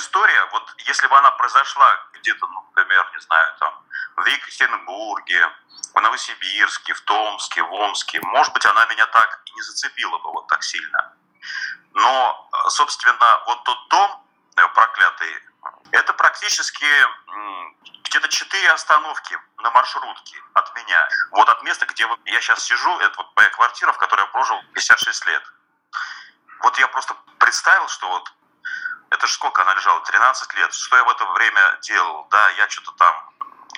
история, вот если бы она произошла где-то, ну, например, не знаю, там, в Екатеринбурге, в Новосибирске, в Томске, в Омске, может быть, она меня так и не зацепила бы вот так сильно. Но, собственно, вот тот дом э, проклятый, это практически где-то четыре остановки на маршрутке от меня. Вот от места, где я сейчас сижу, это вот моя квартира, в которой я прожил 56 лет. Вот я просто представил, что вот это же сколько она лежала, 13 лет, что я в это время делал, да, я что-то там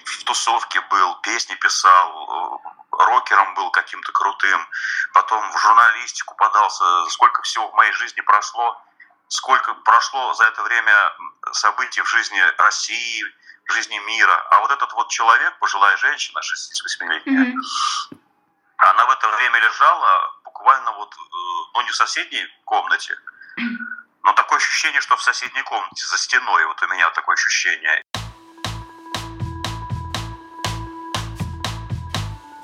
в тусовке был, песни писал, рокером был каким-то крутым, потом в журналистику подался, сколько всего в моей жизни прошло, сколько прошло за это время событий в жизни России, в жизни мира. А вот этот вот человек, пожилая женщина, 68-летняя, mm-hmm. она в это время лежала буквально вот, э, ну не в соседней комнате, но такое ощущение, что в соседней комнате, за стеной, вот у меня такое ощущение.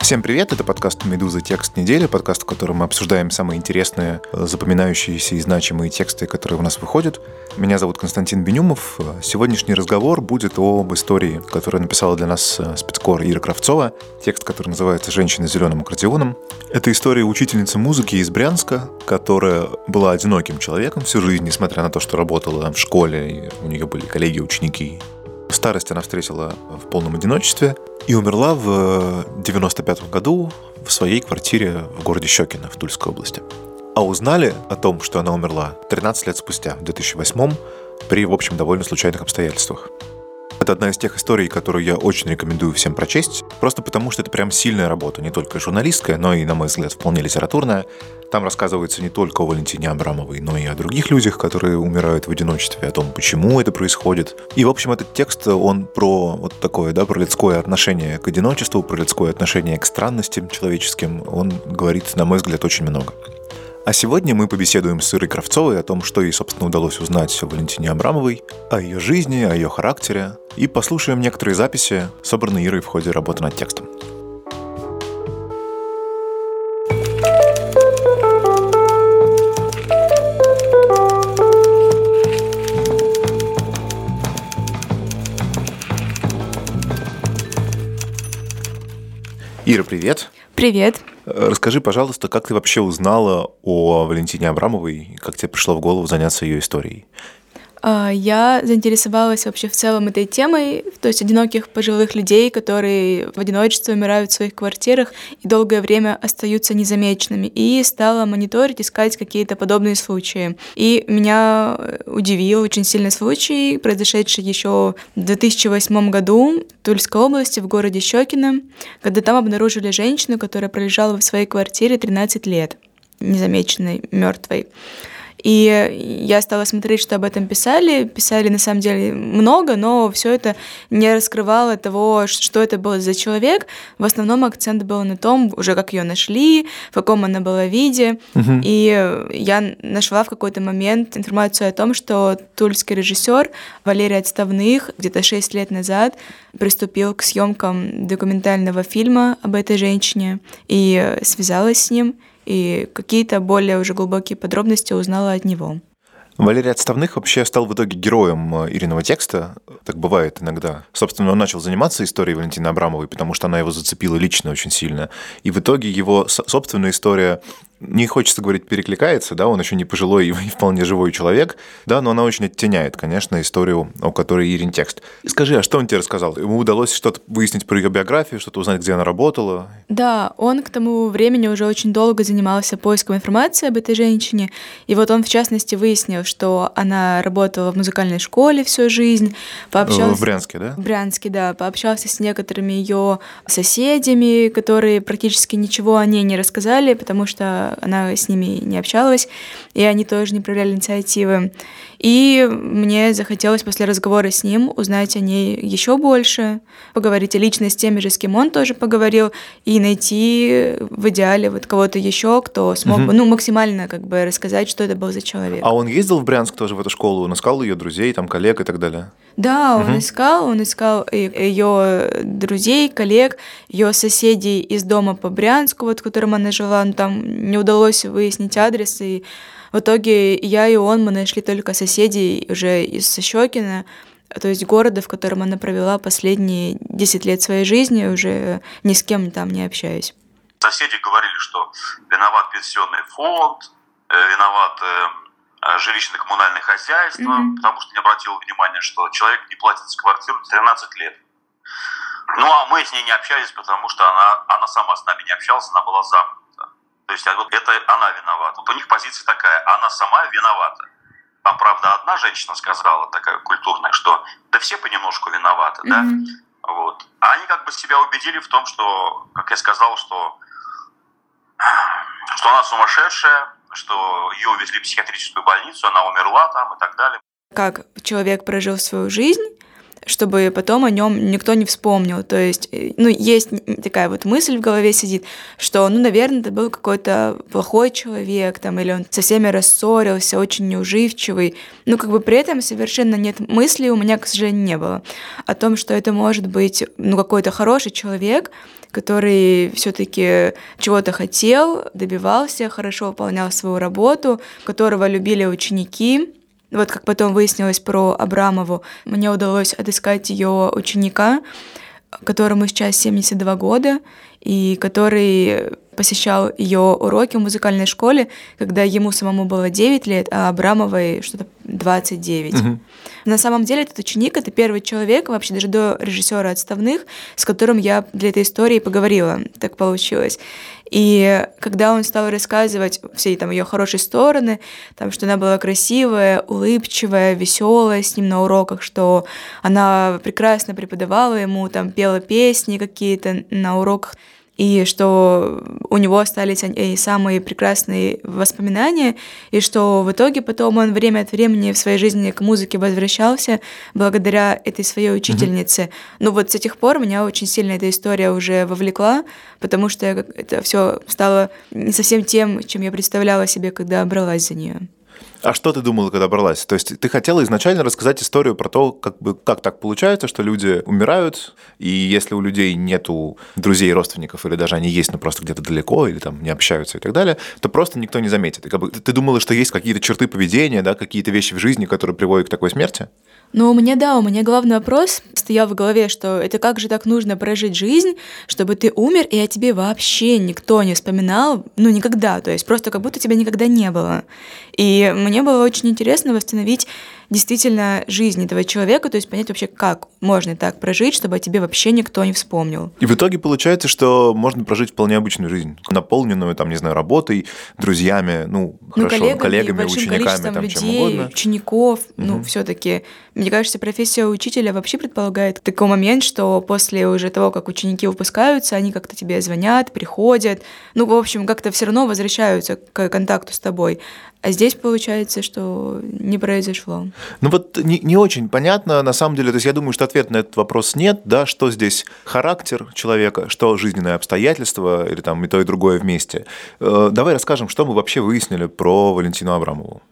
Всем привет, это подкаст «Медуза. Текст недели», подкаст, в котором мы обсуждаем самые интересные, запоминающиеся и значимые тексты, которые у нас выходят. Меня зовут Константин Бенюмов. Сегодняшний разговор будет об истории, которую написала для нас э, спецкор Ира Кравцова, текст, который называется «Женщина с зеленым аккордеоном». Это история учительницы музыки из Брянска, которая была одиноким человеком всю жизнь, несмотря на то, что работала в школе, и у нее были коллеги, ученики, Старость она встретила в полном одиночестве и умерла в 95 году в своей квартире в городе Щекино в Тульской области. А узнали о том, что она умерла 13 лет спустя, в 2008 при, в общем, довольно случайных обстоятельствах. Это одна из тех историй, которую я очень рекомендую всем прочесть, просто потому что это прям сильная работа, не только журналистская, но и, на мой взгляд, вполне литературная. Там рассказывается не только о Валентине Абрамовой, но и о других людях, которые умирают в одиночестве, о том, почему это происходит. И, в общем, этот текст, он про вот такое, да, про людское отношение к одиночеству, про людское отношение к странностям человеческим. Он говорит, на мой взгляд, очень много. А сегодня мы побеседуем с Ирой Кравцовой о том, что ей, собственно, удалось узнать о Валентине Абрамовой, о ее жизни, о ее характере, и послушаем некоторые записи, собранные Ирой в ходе работы над текстом. Ира, привет. Привет. Расскажи, пожалуйста, как ты вообще узнала о Валентине Абрамовой, как тебе пришло в голову заняться ее историей? А, я заинтересовалась вообще в целом этой темой, то есть одиноких пожилых людей, которые в одиночестве умирают в своих квартирах и долгое время остаются незамеченными, и стала мониторить, искать какие-то подобные случаи. И меня удивил очень сильный случай, произошедший еще в 2008 году в Тульской области, в городе Щекино, когда там обнаружили женщину, которая пролежала в своей квартире 13 лет, незамеченной, мертвой. И я стала смотреть, что об этом писали. Писали на самом деле много, но все это не раскрывало того, что это был за человек. В основном акцент был на том, уже как ее нашли, в каком она была виде. Угу. И я нашла в какой-то момент информацию о том, что тульский режиссер Валерий Отставных где-то 6 лет назад приступил к съемкам документального фильма об этой женщине и связалась с ним и какие-то более уже глубокие подробности узнала от него. Валерий Отставных вообще стал в итоге героем э, Ириного текста. Так бывает иногда. Собственно, он начал заниматься историей Валентины Абрамовой, потому что она его зацепила лично очень сильно. И в итоге его собственная история не хочется говорить перекликается, да, он еще не пожилой и вполне живой человек, да, но она очень оттеняет, конечно, историю, о которой Ирин текст. Скажи, а что он тебе рассказал? Ему удалось что-то выяснить про ее биографию, что-то узнать, где она работала? Да, он к тому времени уже очень долго занимался поиском информации об этой женщине, и вот он, в частности, выяснил, что она работала в музыкальной школе всю жизнь, пообщался... В Брянске, да? В Брянске, да, пообщался с некоторыми ее соседями, которые практически ничего о ней не рассказали, потому что она с ними не общалась, и они тоже не проявляли инициативы. И мне захотелось после разговора с ним узнать о ней еще больше, поговорить лично с теми же, с кем он тоже поговорил, и найти в идеале вот кого-то еще, кто смог угу. бы, ну, максимально как бы рассказать, что это был за человек. А он ездил в Брянск тоже в эту школу, он искал ее друзей, там, коллег и так далее? Да, он угу. искал, он искал ее друзей, коллег, ее соседей из дома по Брянску, вот в котором она жила, но там не удалось выяснить адрес, и В итоге я и он, мы нашли только соседей уже из Щекина, то есть города, в котором она провела последние 10 лет своей жизни, уже ни с кем там не общаюсь. Соседи говорили, что виноват пенсионный фонд, э, виноват э, жилищно-коммунальное хозяйство, mm-hmm. потому что не обратил внимания, что человек не платит за квартиру 13 лет. Ну, а мы с ней не общались, потому что она, она сама с нами не общалась, она была замкнута. То есть вот это она виновата. Вот у них позиция такая, она сама виновата. Там, правда, одна женщина сказала, такая культурная, что да все понемножку виноваты, mm-hmm. да? Вот. А они как бы себя убедили в том, что, как я сказал, что, что она сумасшедшая, что ее увезли в психиатрическую больницу, она умерла там и так далее. Как человек прожил свою жизнь, чтобы потом о нем никто не вспомнил. То есть, э, ну, есть такая вот мысль в голове сидит, что, ну, наверное, это был какой-то плохой человек, там, или он со всеми рассорился, очень неуживчивый. Ну, как бы при этом совершенно нет мысли у меня, к сожалению, не было о том, что это может быть, ну, какой-то хороший человек, который все-таки чего-то хотел, добивался, хорошо выполнял свою работу, которого любили ученики, вот как потом выяснилось про Абрамову, мне удалось отыскать ее ученика, которому сейчас 72 года, и который посещал ее уроки в музыкальной школе, когда ему самому было 9 лет, а Абрамовой что-то 29. Угу. На самом деле этот ученик — это первый человек, вообще даже до режиссера отставных, с которым я для этой истории поговорила. Так получилось. И когда он стал рассказывать все там ее хорошие стороны, там, что она была красивая, улыбчивая, веселая с ним на уроках, что она прекрасно преподавала ему, там пела песни какие-то на уроках, и что у него остались и самые прекрасные воспоминания, и что в итоге потом он время от времени в своей жизни к музыке возвращался благодаря этой своей учительнице. Mm-hmm. Ну вот с тех пор меня очень сильно эта история уже вовлекла, потому что это все стало не совсем тем, чем я представляла себе, когда бралась за нее. А что ты думала, когда бралась? То есть ты хотела изначально рассказать историю про то, как, бы, как так получается, что люди умирают, и если у людей нету друзей, родственников, или даже они есть, но просто где-то далеко, или там не общаются и так далее, то просто никто не заметит. И как бы, ты думала, что есть какие-то черты поведения, да, какие-то вещи в жизни, которые приводят к такой смерти? Ну, у меня, да, у меня главный вопрос стоял в голове, что это как же так нужно прожить жизнь, чтобы ты умер, и о тебе вообще никто не вспоминал, ну, никогда, то есть просто как будто тебя никогда не было. И мне было очень интересно восстановить действительно жизнь этого человека, то есть понять вообще, как можно так прожить, чтобы о тебе вообще никто не вспомнил. И в итоге получается, что можно прожить вполне обычную жизнь, наполненную, там, не знаю, работой, друзьями, ну, ну хорошо, коллегами, коллегами учениками, там, людей, чем угодно. учеников, угу. ну, все таки мне кажется, профессия учителя вообще предполагает такой момент, что после уже того, как ученики выпускаются, они как-то тебе звонят, приходят, ну, в общем, как-то все равно возвращаются к контакту с тобой. А здесь получается, что не произошло. Ну вот не, не очень понятно, на самом деле, то есть я думаю, что ответ на этот вопрос нет, да, что здесь характер человека, что жизненные обстоятельства или там и то, и другое вместе. Э, давай расскажем, что мы вообще выяснили про Валентину Абрамову.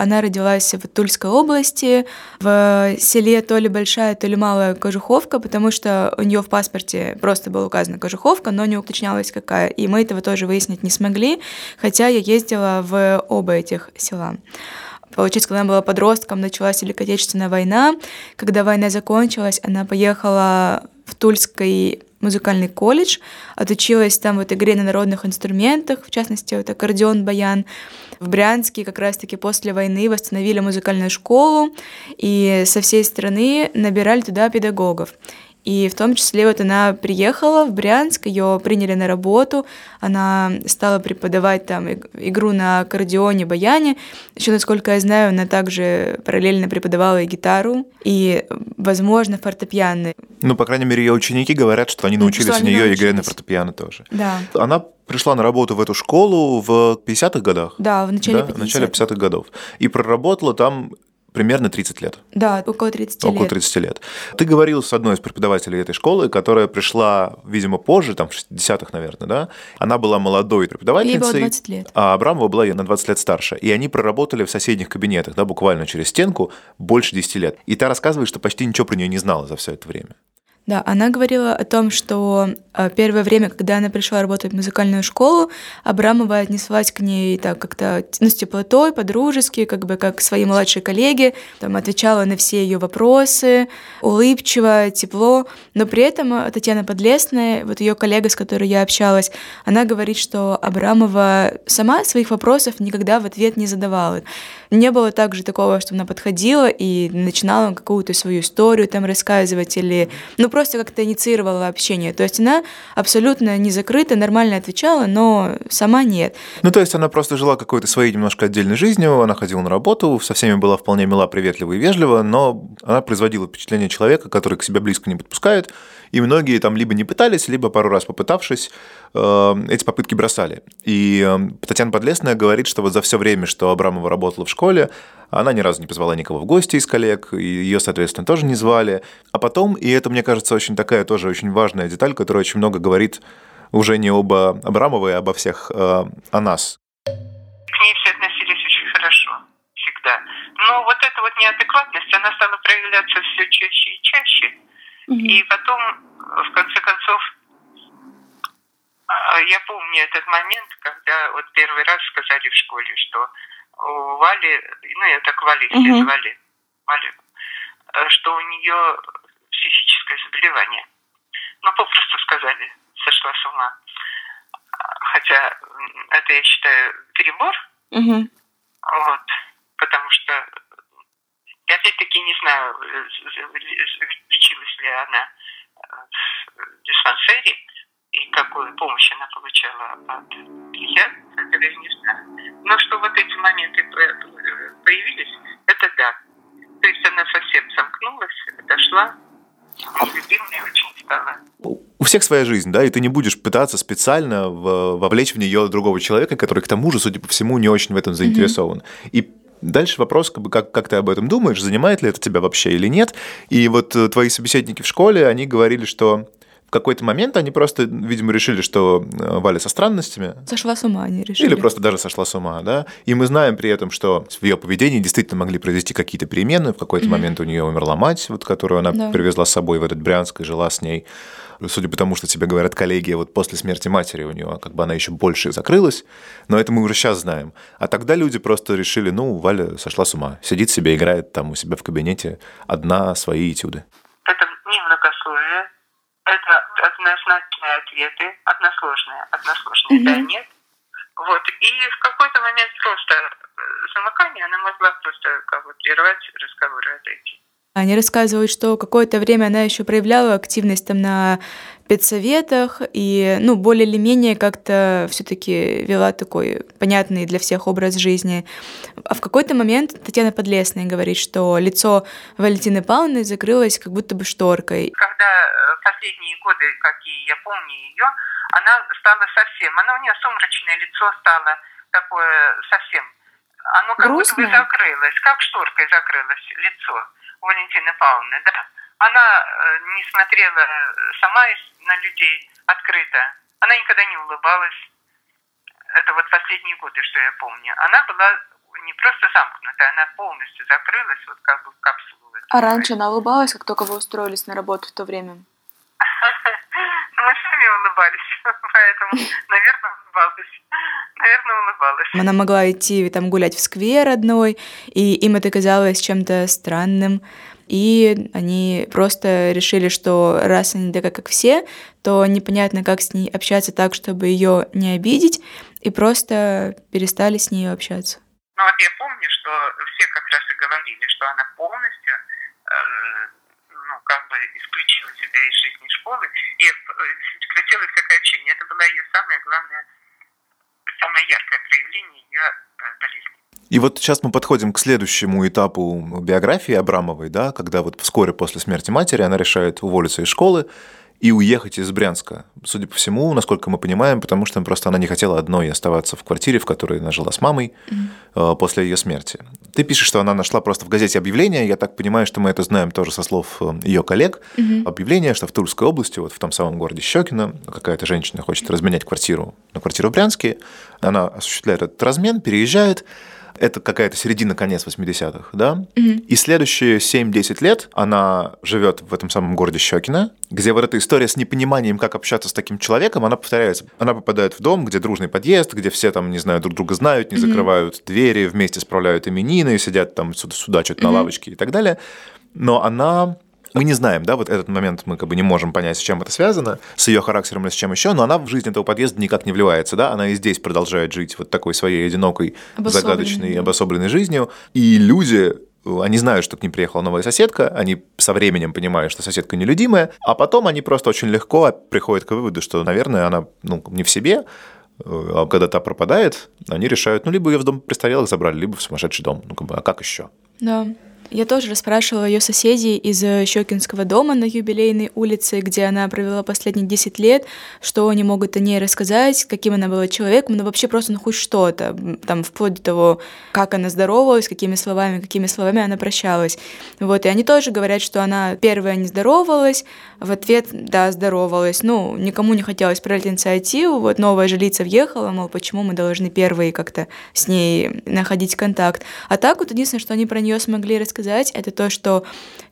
Она родилась в Тульской области, в селе то ли большая, то ли малая Кожуховка, потому что у нее в паспорте просто была указана Кожуховка, но не уточнялось какая. И мы этого тоже выяснить не смогли, хотя я ездила в оба этих села. Получается, когда она была подростком, началась Великая Отечественная война. Когда война закончилась, она поехала в Тульский музыкальный колледж, отучилась там вот игре на народных инструментах, в частности, вот аккордеон, баян. В Брянске как раз-таки после войны восстановили музыкальную школу, и со всей страны набирали туда педагогов. И в том числе вот она приехала в Брянск, ее приняли на работу, она стала преподавать там игру на аккордеоне, баяне. Еще, насколько я знаю, она также параллельно преподавала и гитару, и, возможно, фортепиано. Ну, по крайней мере, ее ученики говорят, что они ну, научились что у нее игре на фортепиано тоже. Да. Она пришла на работу в эту школу в 50-х годах. Да, в начале да? 50-х. В начале 50-х годов. И проработала там примерно 30 лет. Да, около 30 около лет. Около 30 лет. Ты говорил с одной из преподавателей этой школы, которая пришла, видимо, позже, там, в 60-х, наверное, да? Она была молодой преподавательницей. Ей было 20 лет. А Абрамова была на 20 лет старше. И они проработали в соседних кабинетах, да, буквально через стенку, больше 10 лет. И та рассказывает, что почти ничего про нее не знала за все это время. Да, она говорила о том, что э, первое время, когда она пришла работать в музыкальную школу, Абрамова отнеслась к ней так как-то ну, с теплотой, по-дружески, как бы как свои младшие коллеги, там отвечала на все ее вопросы, улыбчиво, тепло, но при этом э, Татьяна Подлесная, вот ее коллега, с которой я общалась, она говорит, что Абрамова сама своих вопросов никогда в ответ не задавала. Не было также такого, что она подходила и начинала какую-то свою историю там рассказывать или, ну, просто как-то инициировала общение. То есть она абсолютно не закрыта, нормально отвечала, но сама нет. Ну, то есть она просто жила какой-то своей немножко отдельной жизнью, она ходила на работу, со всеми была вполне мила, приветлива и вежлива, но она производила впечатление человека, который к себе близко не подпускает, и многие там либо не пытались, либо пару раз попытавшись, э, эти попытки бросали. И э, Татьяна Подлесная говорит, что вот за все время, что Абрамова работала в школе, она ни разу не позвала никого в гости из коллег, ее, соответственно, тоже не звали. А потом, и это, мне кажется, очень такая тоже очень важная деталь, которая очень много говорит уже не об Абрамовой, а обо всех, э, о нас. К ней все относились очень хорошо, всегда. Но вот эта вот неадекватность, она стала проявляться все чаще и чаще. И потом, в конце концов, а, я помню этот момент, когда вот первый раз сказали в школе, что у Вали, ну я так Вали все угу. звали, Вали, э, что у нее психическое заболевание. Ну, попросту сказали, сошла с ума. Хотя это, я считаю, перебор. Угу. Вот. Потому что я опять-таки не знаю, э, лечилась ли она в диспансере и какую помощь она получала от психиатра, я не знаю. Но что вот эти моменты появились, это да. То есть она совсем замкнулась, отошла, нелюбимая очень стала. У всех своя жизнь, да, и ты не будешь пытаться специально вовлечь в нее другого человека, который к тому же, судя по всему, не очень в этом заинтересован. Mm-hmm. И Дальше вопрос, как, бы, как, как ты об этом думаешь, занимает ли это тебя вообще или нет. И вот э, твои собеседники в школе, они говорили, что в какой-то момент они просто, видимо, решили, что э, Валя со странностями. Сошла с ума, они решили. Или просто даже сошла с ума, да. И мы знаем при этом, что в ее поведении действительно могли произойти какие-то перемены. В какой-то mm-hmm. момент у нее умерла мать, вот, которую она да. привезла с собой в этот Брянск и жила с ней судя по тому, что тебе говорят коллеги, вот после смерти матери у нее как бы она еще больше закрылась, но это мы уже сейчас знаем. А тогда люди просто решили, ну, Валя сошла с ума, сидит себе, играет там у себя в кабинете одна свои этюды. Это не многословие, это однозначные ответы, односложные, односложные, mm-hmm. да, нет. Вот, и в какой-то момент просто э, замыкание, она могла просто как бы прервать разговор и отойти. Они рассказывают, что какое-то время она еще проявляла активность там на педсоветах и, ну, более или менее как-то все-таки вела такой понятный для всех образ жизни. А в какой-то момент Татьяна Подлесная говорит, что лицо Валентины Павловны закрылось как будто бы шторкой. Когда э, последние годы, какие я помню ее, она стала совсем, она у нее сумрачное лицо стало такое совсем, оно как Грустное. будто бы закрылось, как шторкой закрылось лицо. Валентины Павловны, да, она э, не смотрела сама на людей открыто. Она никогда не улыбалась. Это вот последние годы, что я помню. Она была не просто замкнута, она полностью закрылась, вот как бы в капсулу. А раньше она улыбалась, как только вы устроились на работу в то время? Мы сами улыбались, поэтому, наверное, улыбалась. Наверное, улыбалась. Она могла идти там гулять в сквер одной, и им это казалось чем-то странным. И они просто решили, что раз они такая, как все, то непонятно, как с ней общаться так, чтобы ее не обидеть, и просто перестали с ней общаться. Ну вот я помню, что все как раз и говорили, что она полностью э, ну, как бы исключила себя из жизни школы и э, прекратила всякое общение. Это была ее самая главная самое яркое проявление ее э, болезни. И вот сейчас мы подходим к следующему этапу биографии Абрамовой, да, когда вот вскоре после смерти матери она решает уволиться из школы и уехать из Брянска. Судя по всему, насколько мы понимаем, потому что просто она не хотела одной оставаться в квартире, в которой она жила с мамой mm-hmm. после ее смерти. Ты пишешь, что она нашла просто в газете объявление. Я так понимаю, что мы это знаем тоже со слов э, ее коллег. Mm-hmm. Объявление, что в Тульской области, вот в том самом городе Щекино, какая-то женщина хочет разменять квартиру на квартиру в Брянске. Она осуществляет этот размен, переезжает. Это какая-то середина-конец 80-х, да? Mm-hmm. И следующие 7-10 лет она живет в этом самом городе Щекино, где вот эта история с непониманием, как общаться с таким человеком, она повторяется. Она попадает в дом, где дружный подъезд, где все там, не знаю, друг друга знают, не mm-hmm. закрывают двери, вместе справляют именины, сидят там судачат mm-hmm. на лавочке и так далее. Но она мы не знаем, да, вот этот момент мы как бы не можем понять, с чем это связано, с ее характером или с чем еще, но она в жизнь этого подъезда никак не вливается, да, она и здесь продолжает жить вот такой своей одинокой, загадочной, обособленной жизнью, и люди они знают, что к ним приехала новая соседка, они со временем понимают, что соседка нелюдимая, а потом они просто очень легко приходят к выводу, что, наверное, она ну, не в себе, а когда та пропадает, они решают, ну, либо ее в дом престарелых забрали, либо в сумасшедший дом. Ну, как бы, а как еще? Да. Я тоже расспрашивала ее соседей из э, Щекинского дома на юбилейной улице, где она провела последние 10 лет, что они могут о ней рассказать, каким она была человеком, ну вообще просто ну хоть что-то, там вплоть до того, как она здоровалась, какими словами, какими словами она прощалась. Вот, и они тоже говорят, что она первая не здоровалась, в ответ, да, здоровалась, ну, никому не хотелось проявить инициативу, вот новая жилица въехала, мол, почему мы должны первые как-то с ней находить контакт. А так вот единственное, что они про нее смогли рассказать, сказать, это то, что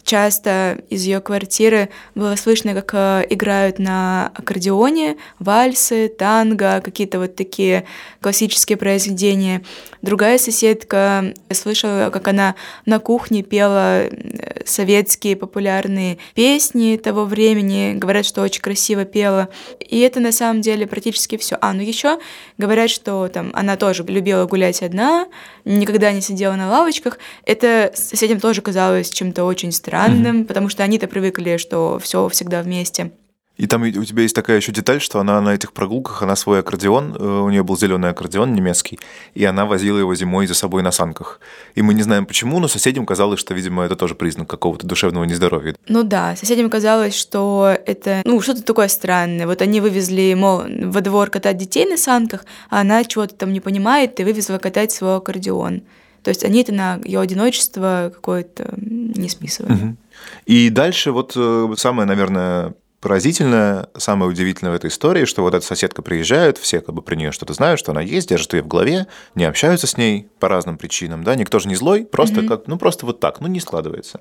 часто из ее квартиры было слышно, как э, играют на аккордеоне вальсы, танго, какие-то вот такие классические произведения. Другая соседка слышала, как она на кухне пела э, советские популярные песни того времени. Говорят, что очень красиво пела. И это на самом деле практически все. А, ну еще говорят, что там она тоже любила гулять одна, никогда не сидела на лавочках. Это соседям тоже казалось чем-то очень странным странным, mm-hmm. потому что они-то привыкли, что все всегда вместе. И там у тебя есть такая еще деталь, что она на этих прогулках, она свой аккордеон, э, у нее был зеленый аккордеон немецкий, и она возила его зимой за собой на санках. И мы не знаем почему, но соседям казалось, что, видимо, это тоже признак какого-то душевного нездоровья. Ну да, соседям казалось, что это, ну, что-то такое странное. Вот они вывезли, мол, во двор катать детей на санках, а она чего-то там не понимает и вывезла катать свой аккордеон. То есть они это на ее одиночество какое-то не списывают. Угу. И дальше вот э, самое, наверное, поразительное, самое удивительное в этой истории, что вот эта соседка приезжает, все как бы про нее что-то знают, что она есть, держат ее в голове, не общаются с ней по разным причинам, да, никто же не злой, просто mm как, ну просто вот так, ну не складывается.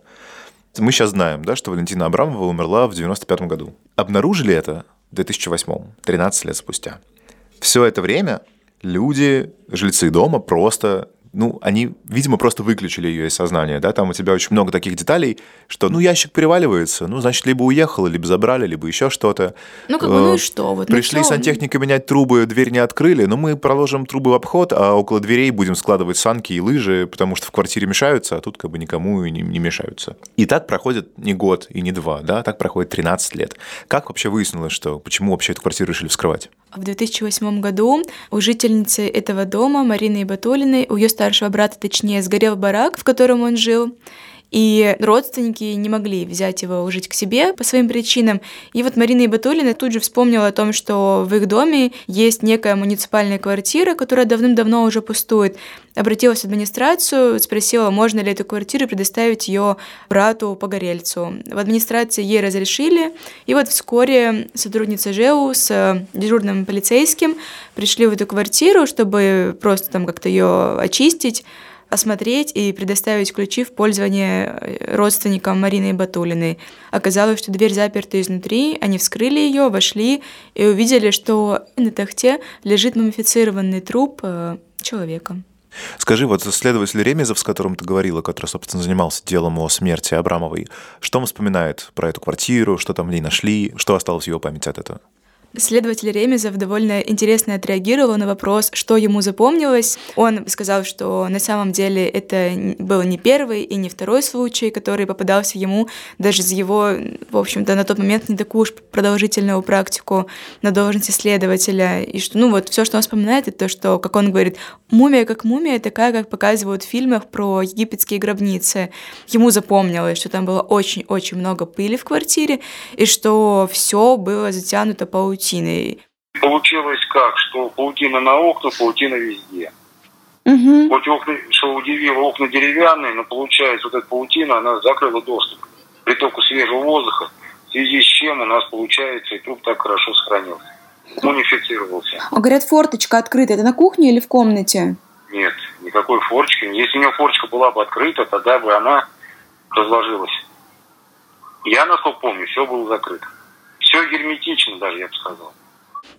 Мы сейчас знаем, да, что Валентина Абрамова умерла в 95 году. Обнаружили это в 2008, 13 лет спустя. Все это время люди, жильцы дома просто ну, они, видимо, просто выключили ее из сознания, да, там у тебя очень много таких деталей, что, ну, ящик переваливается, ну, значит, либо уехала, либо забрали, либо еще что-то. Ну, как бы, ну и что? Вот, ну Пришли ну, сантехники менять трубы, дверь не открыли, но мы проложим трубы в обход, а около дверей будем складывать санки и лыжи, потому что в квартире мешаются, а тут как бы никому и не, не мешаются. И так проходит не год и не два, да, так проходит 13 лет. Как вообще выяснилось, что почему вообще эту квартиру решили вскрывать? В 2008 году у жительницы этого дома, Марины Батулиной, у ее старшего брата, точнее, сгорел барак, в котором он жил. И родственники не могли взять его жить к себе по своим причинам. И вот Марина Ибатулина тут же вспомнила о том, что в их доме есть некая муниципальная квартира, которая давным-давно уже пустует. Обратилась в администрацию, спросила, можно ли эту квартиру предоставить ее брату Погорельцу. В администрации ей разрешили, и вот вскоре сотрудница ЖЭУ с дежурным полицейским пришли в эту квартиру, чтобы просто там как-то ее очистить, осмотреть и предоставить ключи в пользование э, родственникам Марины Батулиной. Оказалось, что дверь заперта изнутри, они вскрыли ее, вошли и увидели, что на тахте лежит мумифицированный труп э, человека. Скажи, вот следователь Ремезов, с которым ты говорила, который, собственно, занимался делом о смерти Абрамовой, что он вспоминает про эту квартиру, что там в ней нашли, что осталось в его памяти от этого? Следователь Ремезов довольно интересно отреагировал на вопрос, что ему запомнилось. Он сказал, что на самом деле это был не первый и не второй случай, который попадался ему даже за его, в общем-то, на тот момент не такую уж продолжительную практику на должности следователя. И что, ну вот, все, что он вспоминает, это то, что, как он говорит, мумия как мумия, такая, как показывают в фильмах про египетские гробницы. Ему запомнилось, что там было очень-очень много пыли в квартире, и что все было затянуто паутиной паутиной. Получилось как, что паутина на окнах, паутина везде. Угу. Хоть окна, что удивило, окна деревянные, но получается, вот эта паутина, она закрыла доступ к притоку свежего воздуха, в связи с чем у нас получается и труп так хорошо сохранился. Мунифицировался. А говорят, форточка открыта. Это на кухне или в комнате? Нет, никакой никакой форчики. Если у нее форчика была бы открыта, тогда бы она разложилась. Я, насколько помню, все было закрыто. Все герметично даже, я бы сказал.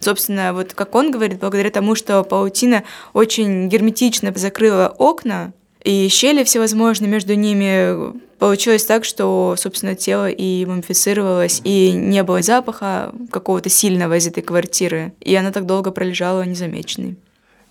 Собственно, вот как он говорит, благодаря тому, что паутина очень герметично закрыла окна, и щели всевозможные между ними получилось так, что, собственно, тело и мумифицировалось, и не было запаха какого-то сильного из этой квартиры, и она так долго пролежала незамеченной.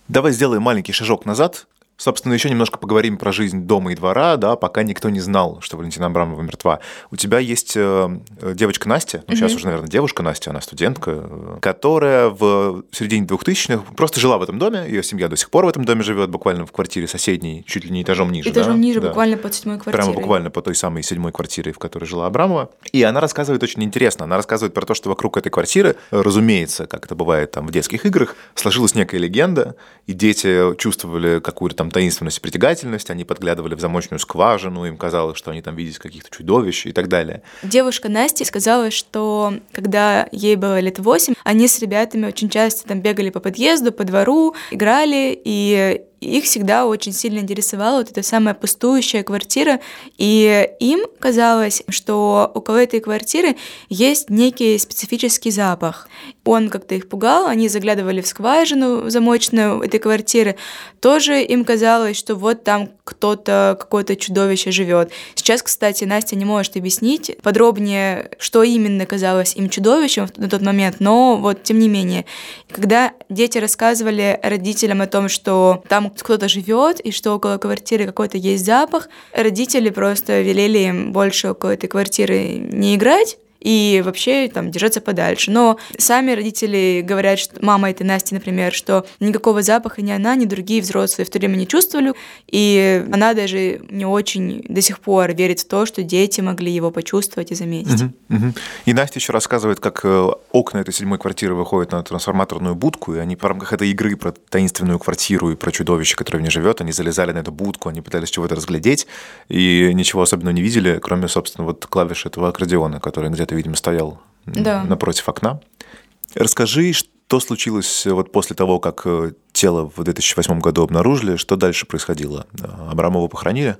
Давай сделаем маленький шажок назад Собственно, еще немножко поговорим про жизнь дома и двора, да, пока никто не знал, что Валентина Абрамова мертва. У тебя есть э, девочка Настя, ну, сейчас mm-hmm. уже, наверное, девушка Настя, она студентка, э, которая в середине 2000-х просто жила в этом доме, ее семья до сих пор в этом доме живет, буквально в квартире соседней, чуть ли не этажом ниже. Этажом да? ниже, да. буквально под седьмой квартирой. Прямо буквально по той самой седьмой квартире, в которой жила Абрамова. И она рассказывает очень интересно. Она рассказывает про то, что вокруг этой квартиры, разумеется, как это бывает там в детских играх, сложилась некая легенда, и дети чувствовали какую-то там таинственность притягательность притягательность, они подглядывали в замочную скважину, им казалось, что они там видят каких-то чудовищ и так далее. Девушка Настя сказала, что когда ей было лет восемь, они с ребятами очень часто там бегали по подъезду, по двору, играли, и их всегда очень сильно интересовала вот эта самая пустующая квартира, и им казалось, что около этой квартиры есть некий специфический запах. Он как-то их пугал, они заглядывали в скважину замочную этой квартиры, тоже им казалось, что вот там кто-то, какое-то чудовище живет. Сейчас, кстати, Настя не может объяснить подробнее, что именно казалось им чудовищем на тот момент, но вот тем не менее, когда дети рассказывали родителям о том, что там кто-то живет, и что около квартиры какой-то есть запах. Родители просто велели им больше около этой квартиры не играть, и вообще там держаться подальше. Но сами родители говорят, что мама этой Насти, например, что никакого запаха ни она, ни другие взрослые в то время не чувствовали, и она даже не очень до сих пор верит в то, что дети могли его почувствовать и заметить. Угу, угу. И Настя еще рассказывает, как э, окна этой седьмой квартиры выходят на трансформаторную будку, и они в рамках этой игры про таинственную квартиру и про чудовище, которое в ней живет, они залезали на эту будку, они пытались чего-то разглядеть, и ничего особенного не видели, кроме, собственно, вот клавиш этого аккордеона, который где-то, видимо, стоял да. напротив окна. Расскажи, что случилось вот после того, как э, тело в 2008 году обнаружили, что дальше происходило? Абрамова похоронили?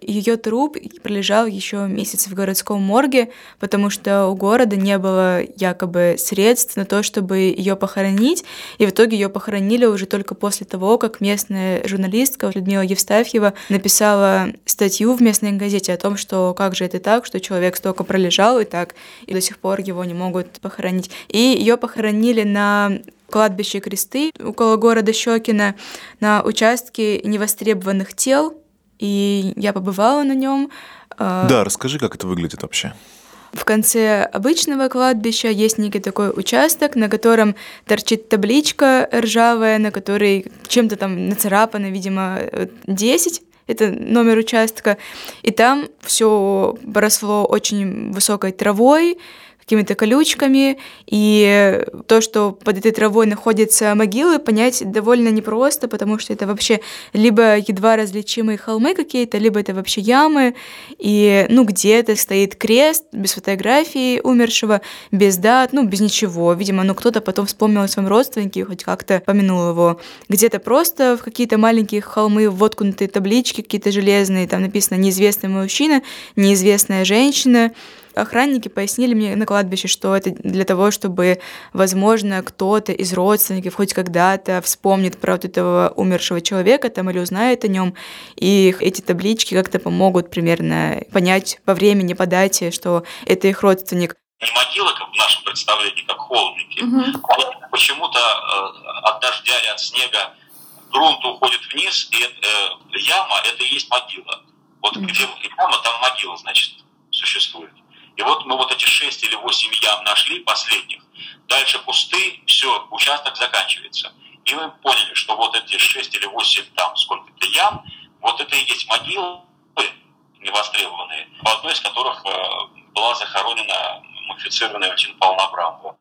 Ее труп пролежал еще месяц в городском морге, потому что у города не было якобы средств на то, чтобы ее похоронить, и в итоге ее похоронили уже только после того, как местная журналистка Людмила Евстафьева написала статью в местной газете о том, что как же это так, что человек столько пролежал и так, и до сих пор его не могут похоронить. И ее похоронили на кладбище Кресты около города Щекина на участке невостребованных тел, и я побывала на нем. А, да, расскажи, как это выглядит вообще. В конце обычного кладбища есть некий такой участок, на котором торчит табличка ржавая, на которой чем-то там нацарапано, видимо, 10 это номер участка, и там все поросло очень высокой травой, какими-то колючками, и то, что под этой травой находятся могилы, понять довольно непросто, потому что это вообще либо едва различимые холмы какие-то, либо это вообще ямы, и, ну, где-то стоит крест без фотографии умершего, без дат, ну, без ничего. Видимо, ну, кто-то потом вспомнил о своем родственнике хоть как-то помянул его. Где-то просто в какие-то маленькие холмы воткнутые таблички какие-то железные, там написано «неизвестный мужчина», «неизвестная женщина», Охранники пояснили мне на кладбище, что это для того, чтобы, возможно, кто-то из родственников хоть когда-то вспомнит про вот этого умершего человека там или узнает о нем, и эти таблички как-то помогут примерно понять по времени, по дате, что это их родственник. Не могила, как в нашем представлении, как холмики, угу. почему-то э, от дождя и от снега грунт уходит вниз, и э, яма – это и есть могила. Вот угу. где яма, там могила, значит, существует. И вот мы вот эти шесть или восемь ям нашли последних. Дальше пусты, все, участок заканчивается. И мы поняли, что вот эти шесть или восемь там сколько-то ям, вот это и есть могилы невостребованные, в одной из которых э, была захоронена мумифицированная Валентина Павловна.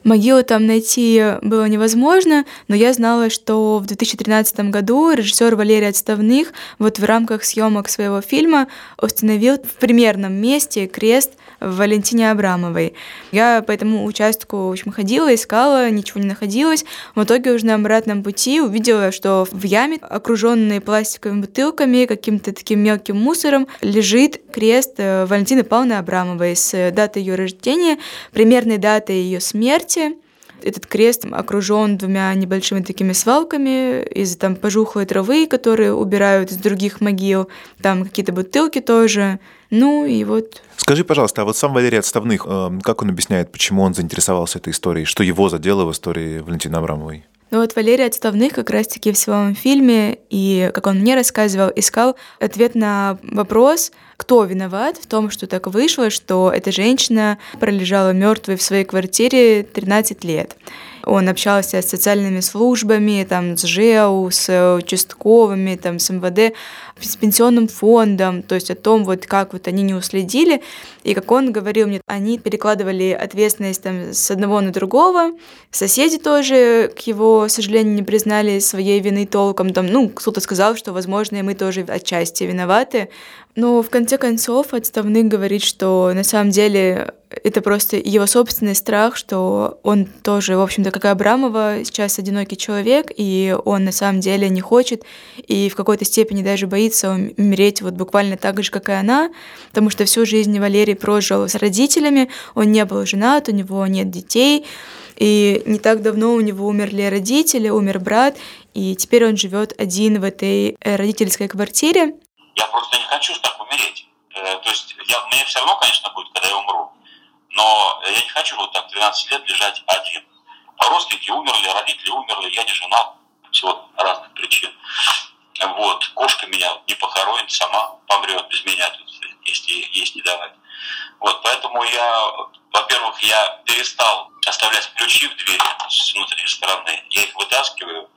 Могилы там найти было невозможно, но я знала, что в 2013 году режиссер Валерий Отставных вот в рамках съемок своего фильма установил в примерном месте крест Валентине Абрамовой. Я по этому участку, в общем, ходила, искала, ничего не находилось. В итоге уже на обратном пути увидела, что в яме, окруженной пластиковыми бутылками, каким-то таким мелким мусором, лежит крест э, Валентины Павловны Абрамовой с датой ее рождения, примерной датой ее смерти этот крест окружен двумя небольшими такими свалками из там пожухлой травы, которые убирают из других могил, там какие-то бутылки тоже. Ну и вот. Скажи, пожалуйста, а вот сам Валерий Отставных, э, как он объясняет, почему он заинтересовался этой историей, что его задело в истории Валентины Абрамовой? Ну вот Валерий Отставных как раз-таки в своем фильме, и, как он мне рассказывал, искал ответ на вопрос, кто виноват в том, что так вышло, что эта женщина пролежала мертвой в своей квартире 13 лет. Он общался с социальными службами, там, с ЖЭУ, с участковыми, там, с МВД, с пенсионным фондом, то есть о том, вот как вот они не уследили. И как он говорил мне, они перекладывали ответственность там, с одного на другого. Соседи тоже, к его сожалению, не признали своей вины толком. Там, ну, кто-то сказал, что, возможно, и мы тоже отчасти виноваты. Но в конце концов отставных говорит, что на самом деле это просто его собственный страх, что он тоже, в общем-то, как и Абрамова, сейчас одинокий человек, и он на самом деле не хочет и в какой-то степени даже боится умереть вот буквально так же, как и она, потому что всю жизнь Валерий прожил с родителями, он не был женат, у него нет детей, и не так давно у него умерли родители, умер брат, и теперь он живет один в этой э, родительской квартире. Я просто не хочу так умереть. Э, то есть я, мне все равно, конечно, будет, когда я умру. Но я не хочу вот так 12 лет лежать один. Родственники умерли, родители умерли, я не женат. Всего разных причин. Вот. Кошка меня не похоронит, сама помрет без меня, если есть не давать. Вот, поэтому я, во-первых, я перестал оставлять ключи в двери с внутренней стороны. Я их вытаскиваю,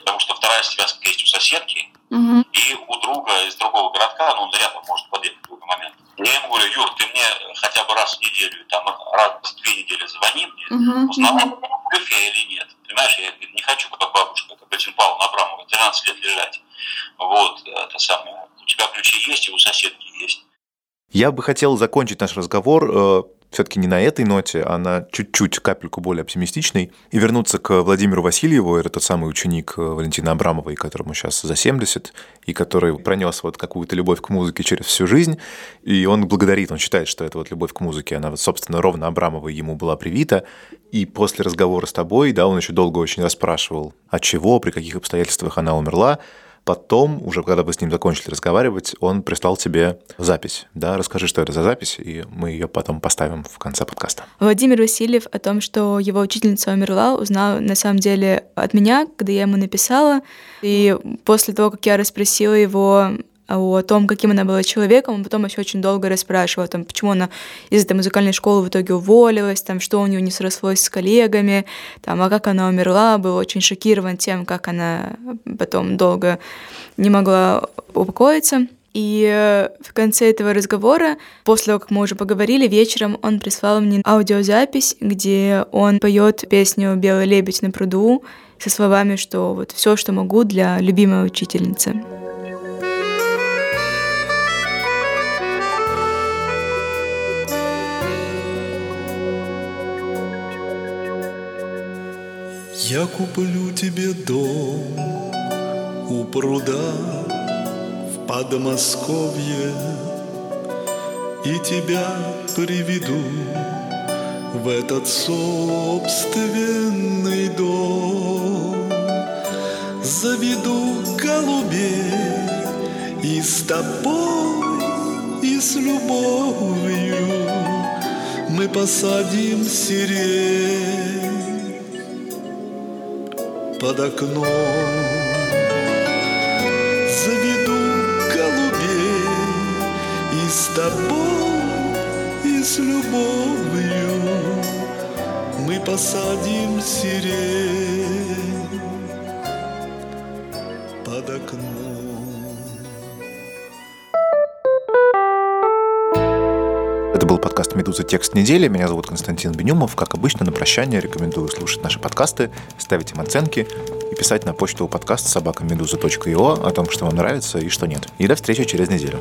потому что вторая связка есть у соседки, угу. и у друга из другого городка, ну, он рядом может подъехать в любой момент. Я ему говорю, Юр, ты мне хотя бы раз в неделю, там, раз в две недели звони мне, угу. узнавай, жив я или нет. Понимаешь, я не хочу, как бабушка, как Валентин Павловна Абрамова, 13 лет лежать. Вот, это самое. У тебя ключи есть, и у соседки есть. Я бы хотел закончить наш разговор э, все-таки не на этой ноте, а на чуть-чуть капельку более оптимистичной, и вернуться к Владимиру Васильеву, это тот самый ученик э, Валентины Абрамовой, которому сейчас за 70, и который пронес вот какую-то любовь к музыке через всю жизнь, и он благодарит, он считает, что эта вот любовь к музыке, она, собственно, ровно Абрамовой ему была привита, и после разговора с тобой, да, он еще долго очень расспрашивал, от чего, при каких обстоятельствах она умерла, Потом, уже когда вы с ним закончили разговаривать, он прислал тебе запись. Да, расскажи, что это за запись, и мы ее потом поставим в конце подкаста. Владимир Васильев о том, что его учительница умерла, узнал на самом деле от меня, когда я ему написала. И после того, как я расспросила его о том, каким она была человеком, он потом еще очень долго расспрашивал, там, почему она из этой музыкальной школы в итоге уволилась, там, что у нее не срослось с коллегами, там, а как она умерла, был очень шокирован тем, как она потом долго не могла упокоиться. И э, в конце этого разговора, после того, как мы уже поговорили, вечером он прислал мне аудиозапись, где он поет песню «Белый лебедь на пруду» со словами, что вот все, что могу для любимой учительницы. Я куплю тебе дом у пруда в Подмосковье И тебя приведу в этот собственный дом. Заведу голубей и с тобой, и с любовью Мы посадим сирень под окном. Заведу голубей И с тобой, и с любовью. Мы посадим сирень под окном подкаст «Медуза. Текст недели». Меня зовут Константин Бенюмов. Как обычно, на прощание рекомендую слушать наши подкасты, ставить им оценки и писать на почту подкаст собакамедуза.io о том, что вам нравится и что нет. И до встречи через неделю.